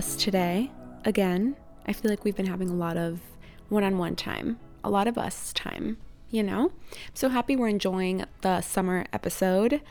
Us today. Again, I feel like we've been having a lot of one on one time, a lot of us time, you know? I'm so happy we're enjoying the summer episode.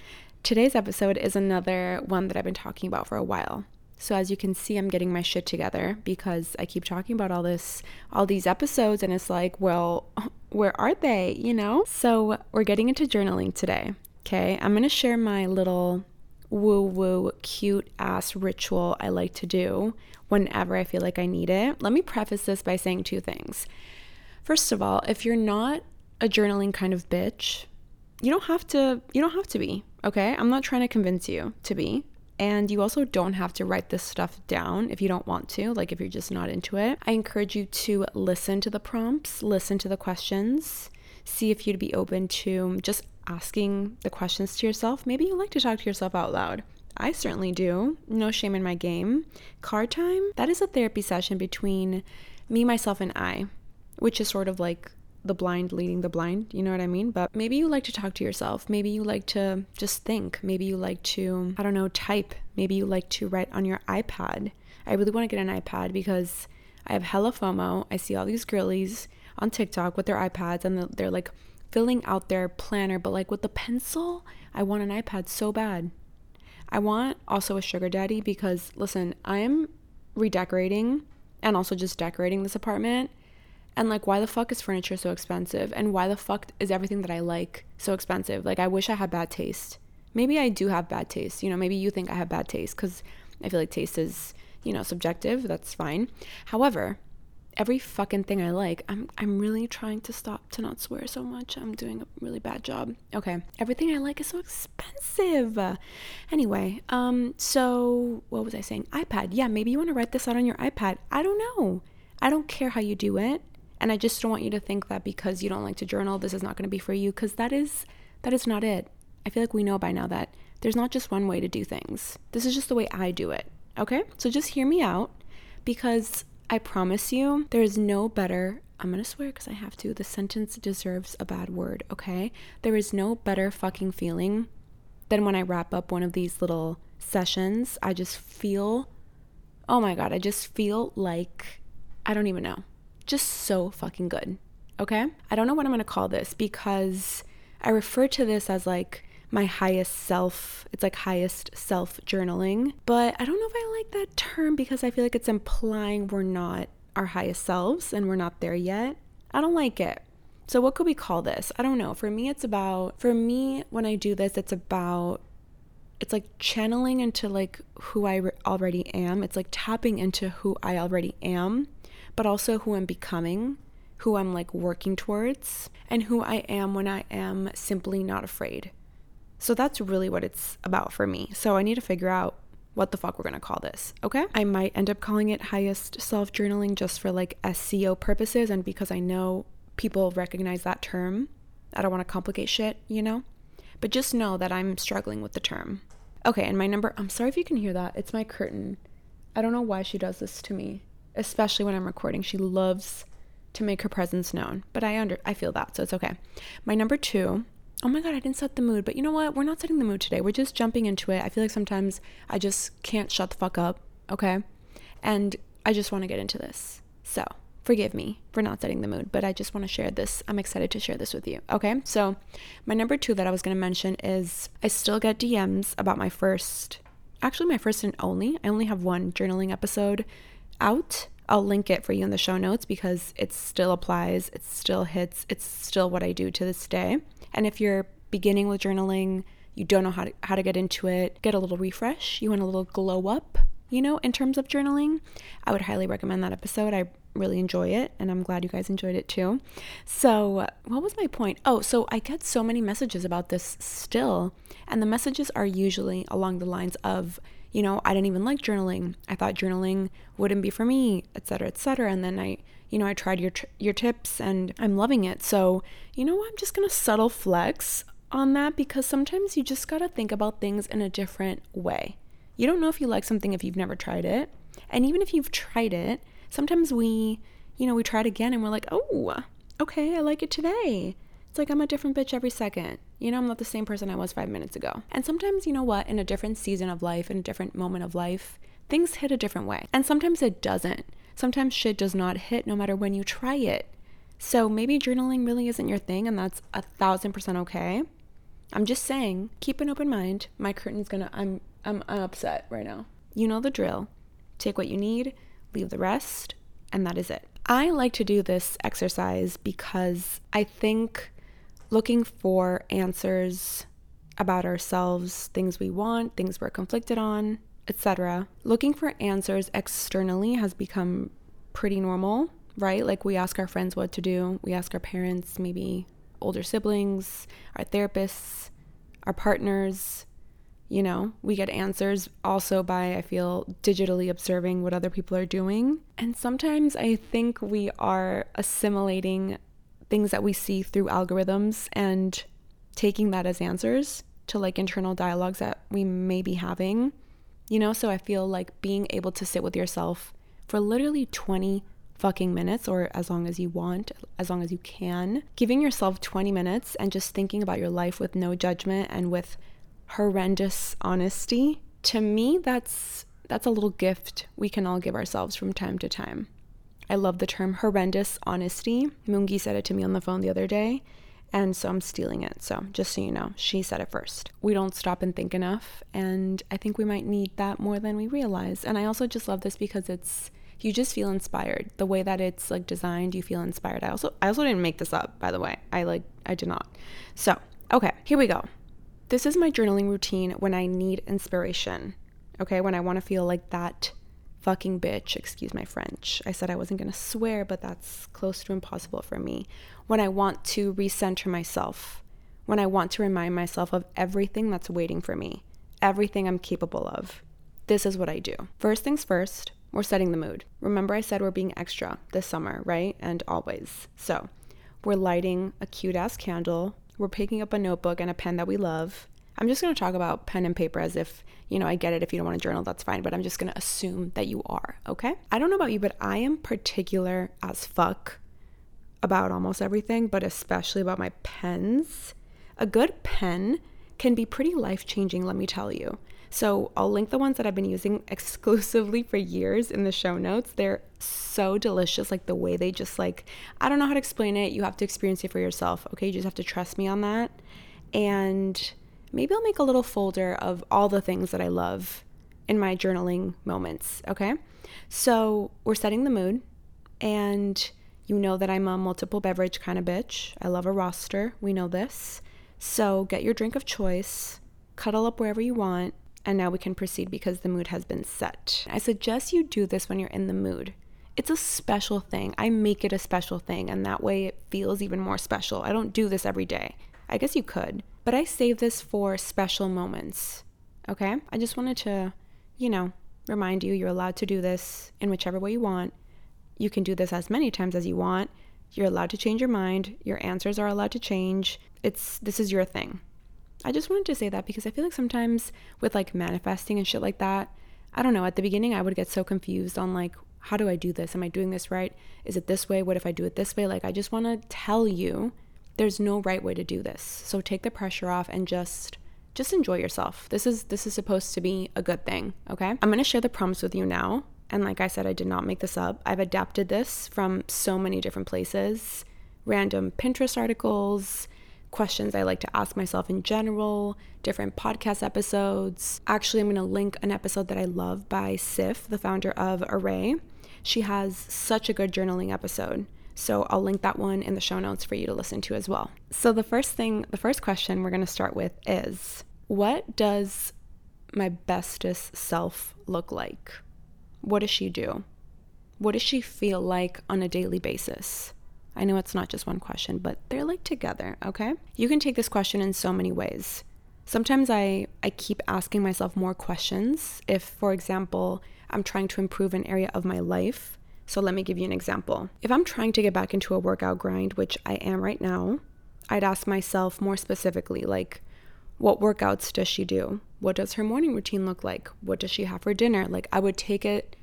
Today's episode is another one that I've been talking about for a while. So as you can see, I'm getting my shit together because I keep talking about all this, all these episodes, and it's like, well, where are they? You know? So we're getting into journaling today. Okay, I'm gonna share my little woo woo cute ass ritual I like to do whenever I feel like I need it. Let me preface this by saying two things. First of all, if you're not a journaling kind of bitch, you don't have to you don't have to be, okay? I'm not trying to convince you to be. And you also don't have to write this stuff down if you don't want to, like if you're just not into it. I encourage you to listen to the prompts, listen to the questions, see if you'd be open to just asking the questions to yourself. Maybe you like to talk to yourself out loud. I certainly do. No shame in my game. Car time, that is a therapy session between me, myself, and I, which is sort of like the blind leading the blind, you know what I mean? But maybe you like to talk to yourself. Maybe you like to just think. Maybe you like to, I don't know, type. Maybe you like to write on your iPad. I really want to get an iPad because I have hella FOMO. I see all these girlies on TikTok with their iPads and they're like filling out their planner, but like with the pencil, I want an iPad so bad. I want also a sugar daddy because listen, I am redecorating and also just decorating this apartment. And like, why the fuck is furniture so expensive? And why the fuck is everything that I like so expensive? Like, I wish I had bad taste. Maybe I do have bad taste. You know, maybe you think I have bad taste because I feel like taste is, you know, subjective. That's fine. However, every fucking thing I like. I'm I'm really trying to stop to not swear so much. I'm doing a really bad job. Okay. Everything I like is so expensive. Anyway, um so what was I saying? iPad. Yeah, maybe you want to write this out on your iPad. I don't know. I don't care how you do it. And I just don't want you to think that because you don't like to journal, this is not going to be for you cuz that is that is not it. I feel like we know by now that there's not just one way to do things. This is just the way I do it. Okay? So just hear me out because I promise you, there is no better. I'm gonna swear because I have to. The sentence deserves a bad word, okay? There is no better fucking feeling than when I wrap up one of these little sessions. I just feel, oh my God, I just feel like, I don't even know. Just so fucking good, okay? I don't know what I'm gonna call this because I refer to this as like my highest self. It's like highest self journaling. But I don't know if I like that term because I feel like it's implying we're not our highest selves and we're not there yet. I don't like it. So, what could we call this? I don't know. For me, it's about, for me, when I do this, it's about, it's like channeling into like who I re- already am. It's like tapping into who I already am, but also who I'm becoming, who I'm like working towards, and who I am when I am simply not afraid. So that's really what it's about for me. So I need to figure out what the fuck we're gonna call this, okay? I might end up calling it highest self journaling just for like SEO purposes and because I know people recognize that term. I don't wanna complicate shit, you know? But just know that I'm struggling with the term. Okay, and my number, I'm sorry if you can hear that. It's my curtain. I don't know why she does this to me, especially when I'm recording. She loves to make her presence known, but I under I feel that, so it's okay. My number 2 oh my god, I didn't set the mood. But you know what? We're not setting the mood today. We're just jumping into it. I feel like sometimes I just can't shut the fuck up, okay? And I just want to get into this. So, forgive me for not setting the mood, but I just want to share this. I'm excited to share this with you, okay? So, my number two that I was going to mention is I still get DMs about my first, actually, my first and only. I only have one journaling episode out. I'll link it for you in the show notes because it still applies, it still hits, it's still what I do to this day. And if you're beginning with journaling, you don't know how to, how to get into it, get a little refresh, you want a little glow up, you know, in terms of journaling, I would highly recommend that episode. I really enjoy it, and I'm glad you guys enjoyed it too. So, what was my point? Oh, so I get so many messages about this still, and the messages are usually along the lines of, you know, I didn't even like journaling. I thought journaling wouldn't be for me, et cetera, et cetera. And then I, you know, I tried your your tips, and I'm loving it. So, you know, I'm just gonna subtle flex on that because sometimes you just gotta think about things in a different way. You don't know if you like something if you've never tried it. And even if you've tried it, sometimes we, you know, we try it again and we're like, oh, okay, I like it today. It's like I'm a different bitch every second. You know, I'm not the same person I was five minutes ago. And sometimes, you know what, in a different season of life, in a different moment of life, things hit a different way. And sometimes it doesn't. Sometimes shit does not hit no matter when you try it. So maybe journaling really isn't your thing, and that's a thousand percent okay. I'm just saying, keep an open mind. My curtain's gonna, I'm, I'm, I'm upset right now. You know the drill. Take what you need, leave the rest, and that is it. I like to do this exercise because I think looking for answers about ourselves, things we want, things we're conflicted on, etc. Looking for answers externally has become pretty normal, right? Like we ask our friends what to do, we ask our parents, maybe older siblings, our therapists, our partners, you know, we get answers also by, I feel, digitally observing what other people are doing. And sometimes I think we are assimilating things that we see through algorithms and taking that as answers to like internal dialogues that we may be having. You know, so I feel like being able to sit with yourself for literally 20 fucking minutes or as long as you want, as long as you can, giving yourself 20 minutes and just thinking about your life with no judgment and with horrendous honesty. To me, that's that's a little gift we can all give ourselves from time to time. I love the term horrendous honesty. Moongi said it to me on the phone the other day, and so I'm stealing it. So, just so you know, she said it first. We don't stop and think enough, and I think we might need that more than we realize. And I also just love this because it's you just feel inspired. The way that it's like designed, you feel inspired. I also I also didn't make this up, by the way. I like I did not. So, okay, here we go. This is my journaling routine when I need inspiration. Okay, when I want to feel like that fucking bitch, excuse my French. I said I wasn't going to swear, but that's close to impossible for me. When I want to recenter myself, when I want to remind myself of everything that's waiting for me, everything I'm capable of. This is what I do. First things first, we're setting the mood. Remember, I said we're being extra this summer, right? And always. So, we're lighting a cute ass candle we're picking up a notebook and a pen that we love. I'm just going to talk about pen and paper as if, you know, I get it. If you don't want to journal, that's fine. But I'm just going to assume that you are, okay? I don't know about you, but I am particular as fuck about almost everything, but especially about my pens. A good pen can be pretty life changing, let me tell you. So I'll link the ones that I've been using exclusively for years in the show notes. They're so delicious, like the way they just like, I don't know how to explain it. You have to experience it for yourself. Okay. You just have to trust me on that. And maybe I'll make a little folder of all the things that I love in my journaling moments. Okay. So we're setting the mood and you know that I'm a multiple beverage kind of bitch. I love a roster. We know this. So get your drink of choice, cuddle up wherever you want, and now we can proceed because the mood has been set. I suggest you do this when you're in the mood. It's a special thing. I make it a special thing, and that way it feels even more special. I don't do this every day. I guess you could, but I save this for special moments. Okay? I just wanted to, you know, remind you you're allowed to do this in whichever way you want. You can do this as many times as you want. You're allowed to change your mind. Your answers are allowed to change. It's this is your thing. I just wanted to say that because I feel like sometimes with like manifesting and shit like that, I don't know, at the beginning I would get so confused on like, how do I do this? Am I doing this right? Is it this way? What if I do it this way? Like, I just want to tell you there's no right way to do this. So take the pressure off and just just enjoy yourself. This is this is supposed to be a good thing, okay? I'm going to share the prompts with you now. And like I said, I did not make this up. I've adapted this from so many different places. Random Pinterest articles, questions I like to ask myself in general, different podcast episodes. Actually, I'm going to link an episode that I love by Sif, the founder of Array. She has such a good journaling episode. So I'll link that one in the show notes for you to listen to as well. So the first thing, the first question we're going to start with is what does my bestest self look like? What does she do? What does she feel like on a daily basis? I know it's not just one question, but they're like together, okay? You can take this question in so many ways. Sometimes I, I keep asking myself more questions. If, for example, I'm trying to improve an area of my life. So let me give you an example. If I'm trying to get back into a workout grind, which I am right now, I'd ask myself more specifically, like, what workouts does she do? What does her morning routine look like? What does she have for dinner? Like, I would take it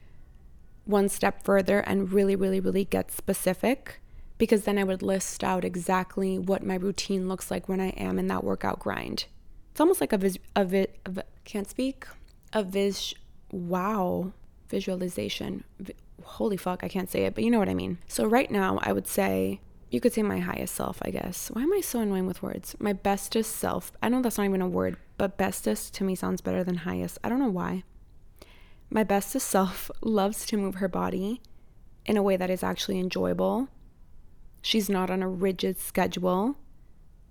one step further and really, really, really get specific because then I would list out exactly what my routine looks like when I am in that workout grind. It's almost like a vis, a, vi, a vi, can't speak, a vis, wow, visualization. Holy fuck, I can't say it, but you know what I mean. So right now, I would say you could say my highest self, I guess. Why am I so annoying with words? My bestest self. I know that's not even a word, but bestest to me sounds better than highest. I don't know why. My bestest self loves to move her body in a way that is actually enjoyable. She's not on a rigid schedule.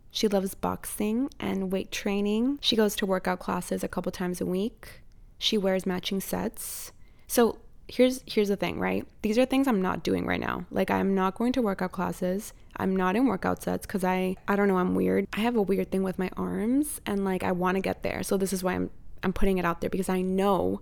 She loves boxing and weight training. She goes to workout classes a couple times a week. She wears matching sets. So here's here's the thing, right? These are things I'm not doing right now. Like I'm not going to workout classes. I'm not in workout sets cuz I I don't know, I'm weird. I have a weird thing with my arms and like I want to get there. So this is why I'm I'm putting it out there because I know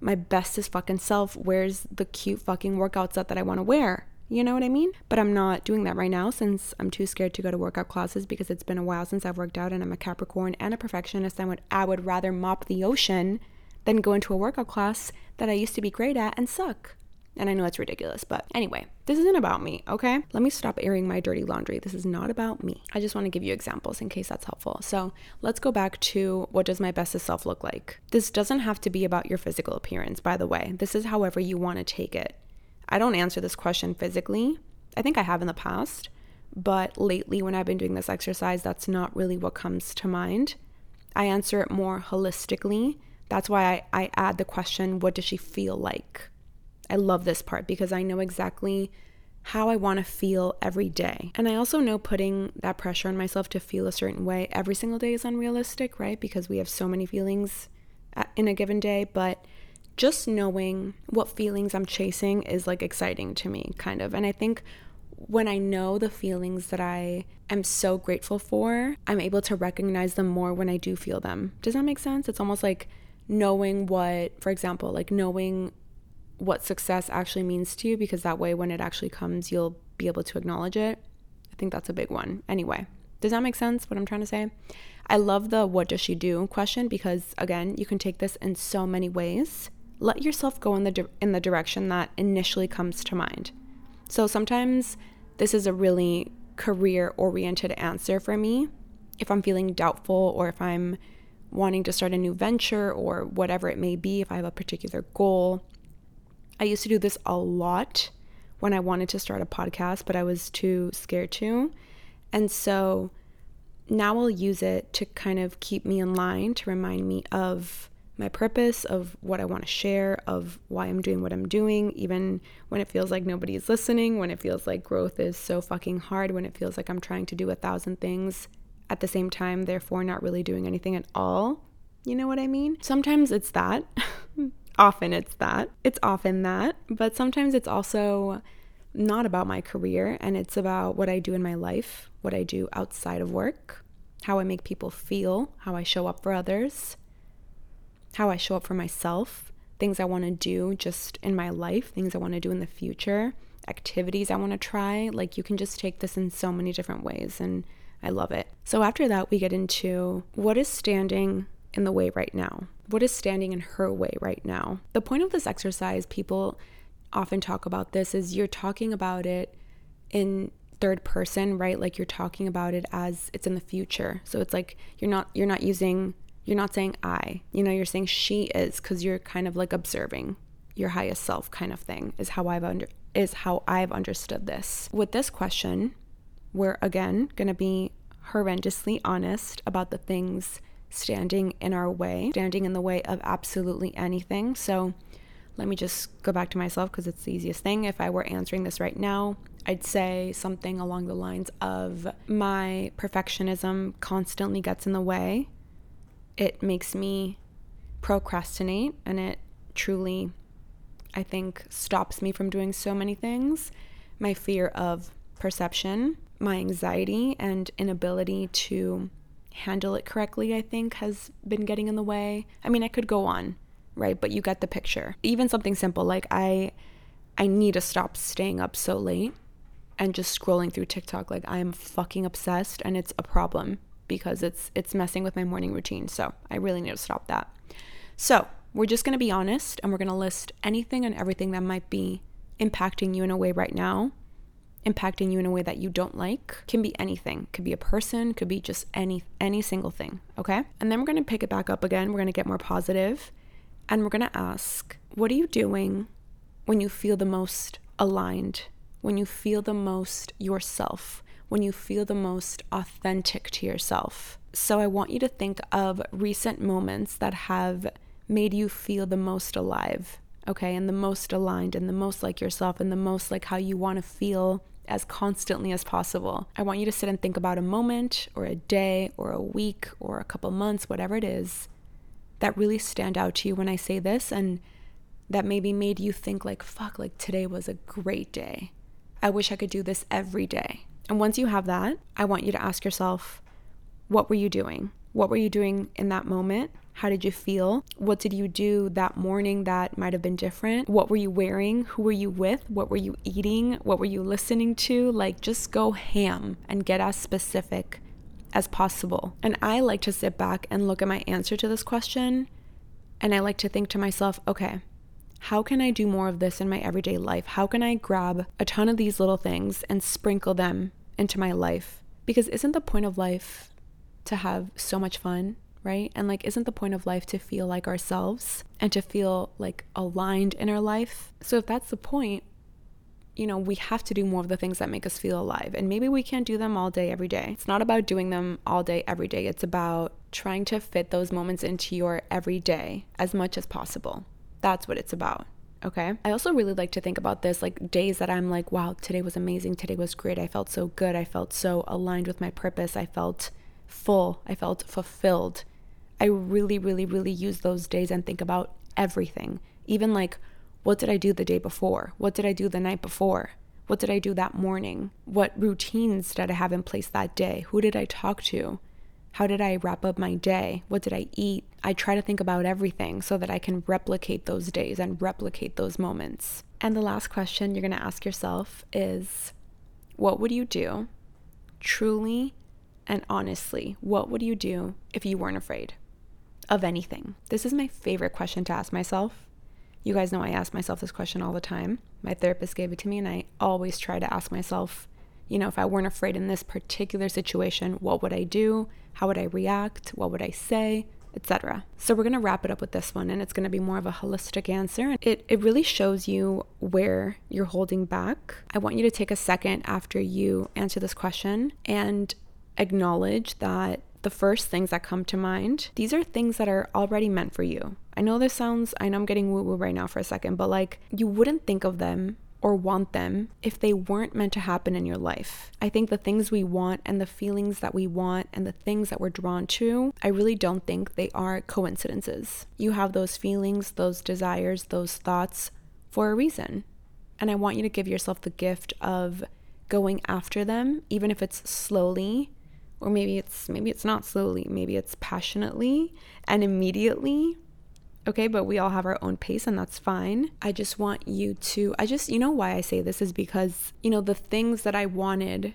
my bestest fucking self wears the cute fucking workout set that I want to wear. You know what I mean? But I'm not doing that right now since I'm too scared to go to workout classes because it's been a while since I've worked out and I'm a Capricorn and a perfectionist. I would I would rather mop the ocean than go into a workout class that I used to be great at and suck. And I know it's ridiculous, but anyway, this isn't about me, okay? Let me stop airing my dirty laundry. This is not about me. I just want to give you examples in case that's helpful. So let's go back to what does my bestest self look like? This doesn't have to be about your physical appearance, by the way. This is however you want to take it. I don't answer this question physically. I think I have in the past, but lately when I've been doing this exercise, that's not really what comes to mind. I answer it more holistically that's why I, I add the question, what does she feel like? I love this part because I know exactly how I want to feel every day. And I also know putting that pressure on myself to feel a certain way every single day is unrealistic, right? Because we have so many feelings in a given day, but just knowing what feelings I'm chasing is like exciting to me, kind of. And I think when I know the feelings that I am so grateful for, I'm able to recognize them more when I do feel them. Does that make sense? It's almost like knowing what, for example, like knowing what success actually means to you, because that way when it actually comes, you'll be able to acknowledge it. I think that's a big one. Anyway, does that make sense what I'm trying to say? I love the what does she do question because again, you can take this in so many ways. Let yourself go in the di- in the direction that initially comes to mind. So sometimes this is a really career oriented answer for me. If I'm feeling doubtful or if I'm wanting to start a new venture or whatever it may be, if I have a particular goal. I used to do this a lot when I wanted to start a podcast, but I was too scared to. And so now I'll use it to kind of keep me in line, to remind me of my purpose, of what I want to share, of why I'm doing what I'm doing, even when it feels like nobody is listening, when it feels like growth is so fucking hard, when it feels like I'm trying to do a thousand things at the same time, therefore not really doing anything at all. You know what I mean? Sometimes it's that. often it's that. It's often that. But sometimes it's also not about my career and it's about what I do in my life, what I do outside of work, how I make people feel, how I show up for others, how I show up for myself, things I want to do just in my life, things I want to do in the future, activities I want to try. Like you can just take this in so many different ways and I love it. So after that, we get into what is standing in the way right now? What is standing in her way right now? The point of this exercise, people often talk about this, is you're talking about it in third person, right? Like you're talking about it as it's in the future. So it's like you're not you're not using you're not saying I. You know, you're saying she is cuz you're kind of like observing your highest self kind of thing is how I've under is how I've understood this. With this question, we're again going to be horrendously honest about the things standing in our way, standing in the way of absolutely anything. So let me just go back to myself because it's the easiest thing. If I were answering this right now, I'd say something along the lines of my perfectionism constantly gets in the way. It makes me procrastinate and it truly I think stops me from doing so many things. My fear of perception, my anxiety and inability to handle it correctly, I think, has been getting in the way. I mean, I could go on, right? But you get the picture. Even something simple like I I need to stop staying up so late and just scrolling through TikTok like I'm fucking obsessed and it's a problem because it's it's messing with my morning routine. So, I really need to stop that. So, we're just going to be honest and we're going to list anything and everything that might be impacting you in a way right now impacting you in a way that you don't like can be anything. Could be a person could be just any any single thing okay? And then we're going to pick it back up again. We're going to get more positive. And we're going to ask what are you doing when you feel the most aligned? When you feel the most yourself? When you feel the most authentic to yourself? So i want you to think of recent moments that have made you feel the most alive okay? And the most aligned and the most like yourself and the most like how you want to feel as constantly as possible. I want you to sit and think about a moment or a day or a week or a couple months, whatever it is, that really stand out to you when I say this and that maybe made you think like fuck like today was a great day. I wish I could do this every day. And once you have that, I want you to ask yourself what were you doing? What were you doing in that moment? How did you feel? What did you do that morning that might have been different? What were you wearing? Who were you with? What were you eating? What were you listening to? Like, just go ham and get as specific as possible. And I like to sit back and look at my answer to this question. And I like to think to myself, okay, how can I do more of this in my everyday life? How can I grab a ton of these little things and sprinkle them into my life? Because isn't the point of life to have so much fun, right? And like, isn't the point of life to feel like ourselves and to feel like aligned in our life? So, if that's the point, you know, we have to do more of the things that make us feel alive. And maybe we can't do them all day, every day. It's not about doing them all day, every day. It's about trying to fit those moments into your everyday as much as possible. That's what it's about. Okay. I also really like to think about this like days that I'm like, wow, today was amazing. Today was great. I felt so good. I felt so aligned with my purpose. I felt full. I felt fulfilled. I really, really, really use those days and think about everything. Even like, what did I do the day before? What did I do the night before? What did I do that morning? What routines did I have in place that day? Who did I talk to? How did I wrap up my day? What did I eat? I try to think about everything so that I can replicate those days and replicate those moments. And the last question you're going to ask yourself is what would you do truly and honestly, what would you do if you weren't afraid of anything? This is my favorite question to ask myself. You guys know I ask myself this question all the time. My therapist gave it to me, and I always try to ask myself, you know, if I weren't afraid in this particular situation, what would I do? How would I react? What would I say? Etc. So we're going to wrap it up with this one and it's going to be more of a holistic answer. It it really shows you where you're holding back. I want you to take a second after you answer this question and acknowledge that the first things that come to mind, these are things that are already meant for you. I know this sounds, I know I'm getting woo woo right now for a second, but like you wouldn't think of them or want them if they weren't meant to happen in your life. I think the things we want and the feelings that we want and the things that we're drawn to, I really don't think they are coincidences. You have those feelings, those desires, those thoughts for a reason. And I want you to give yourself the gift of going after them, even if it's slowly or maybe it's maybe it's not slowly maybe it's passionately and immediately. Okay but we all have our own pace and that's fine. I just want you to i just you know why i say this is because you know the things that i wanted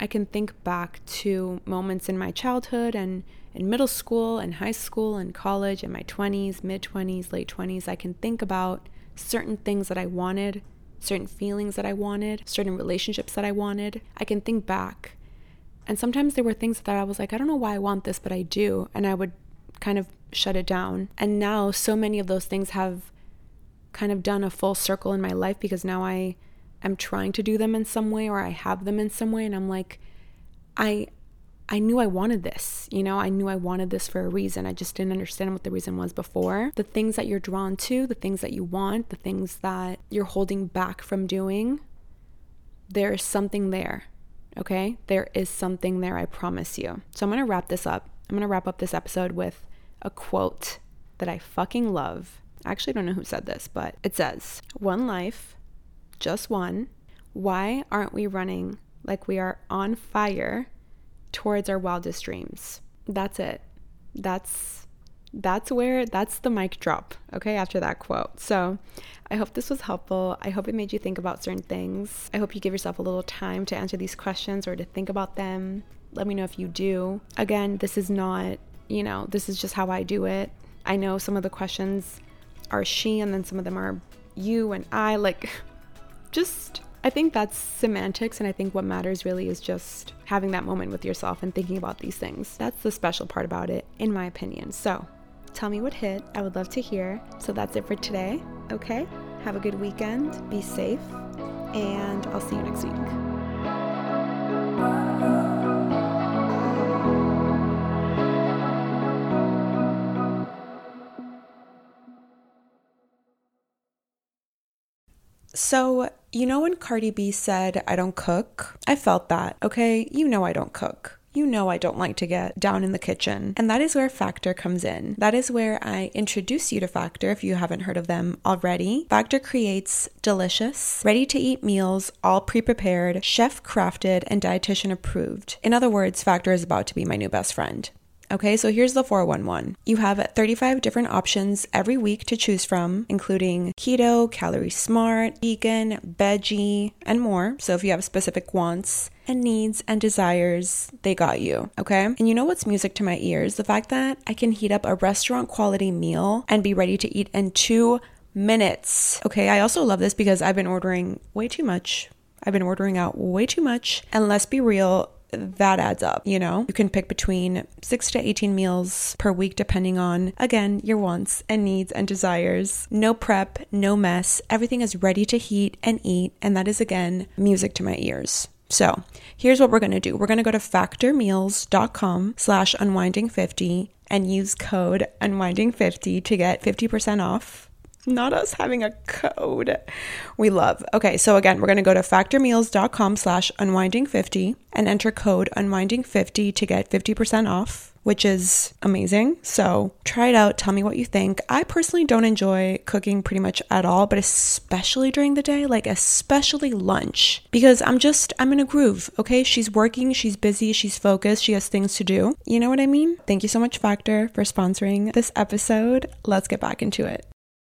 i can think back to moments in my childhood and in middle school and high school and college and my 20s mid 20s late 20s i can think about certain things that i wanted certain feelings that i wanted certain relationships that i wanted. I can think back and sometimes there were things that I was like, I don't know why I want this, but I do. And I would kind of shut it down. And now so many of those things have kind of done a full circle in my life because now I am trying to do them in some way or I have them in some way and I'm like I I knew I wanted this. You know, I knew I wanted this for a reason. I just didn't understand what the reason was before. The things that you're drawn to, the things that you want, the things that you're holding back from doing, there's something there. Okay, there is something there, I promise you. So I'm gonna wrap this up. I'm gonna wrap up this episode with a quote that I fucking love. I actually don't know who said this, but it says, One life, just one. Why aren't we running like we are on fire towards our wildest dreams? That's it. That's that's where that's the mic drop okay after that quote. So i hope this was helpful. I hope it made you think about certain things. I hope you give yourself a little time to answer these questions or to think about them. Let me know if you do. Again this is not you know this is just how i do it. I know some of the questions are she and then some of them are you and i. Like just I think that's semantics, and I think what matters really is just having that moment with yourself and thinking about these things. That's the special part about it, in my opinion. So, Tell me what hit. I would love to hear. So that's it for today. Okay? Have a good weekend. Be safe. And I'll see you next week. So, you know when Cardi B said, I don't cook? I felt that, okay? You know I don't cook you know I don't like to get down in the kitchen. And that is where Factor comes in. That is where I introduce you to Factor if you haven't heard of them already. Factor creates delicious, ready to eat meals, all pre prepared, chef crafted, and dietitian approved. In other words, Factor is about to be my new best friend. Okay, so here's the 411. You have 35 different options every week to choose from, including keto, calorie smart, vegan, veggie, and more. So if you have specific wants, and needs and desires, they got you, okay? And you know what's music to my ears? The fact that I can heat up a restaurant quality meal and be ready to eat in two minutes. Okay, I also love this because I've been ordering way too much. I've been ordering out way too much. And let's be real, that adds up, you know? You can pick between 6 to 18 meals per week depending on again your wants and needs and desires. No prep, no mess. Everything is ready to heat and eat, and that is again music to my ears. So here's what we're going to do. We're going to go to factormeals.com slash unwinding50 and use code unwinding50 to get 50% off. Not us having a code we love. Okay, so again, we're going to go to factormeals.com slash unwinding50 and enter code unwinding50 to get 50% off which is amazing. So try it out. Tell me what you think. I personally don't enjoy cooking pretty much at all, but especially during the day, like especially lunch, because I'm just, I'm in a groove. Okay. She's working, she's busy, she's focused, she has things to do. You know what I mean? Thank you so much, Factor, for sponsoring this episode. Let's get back into it.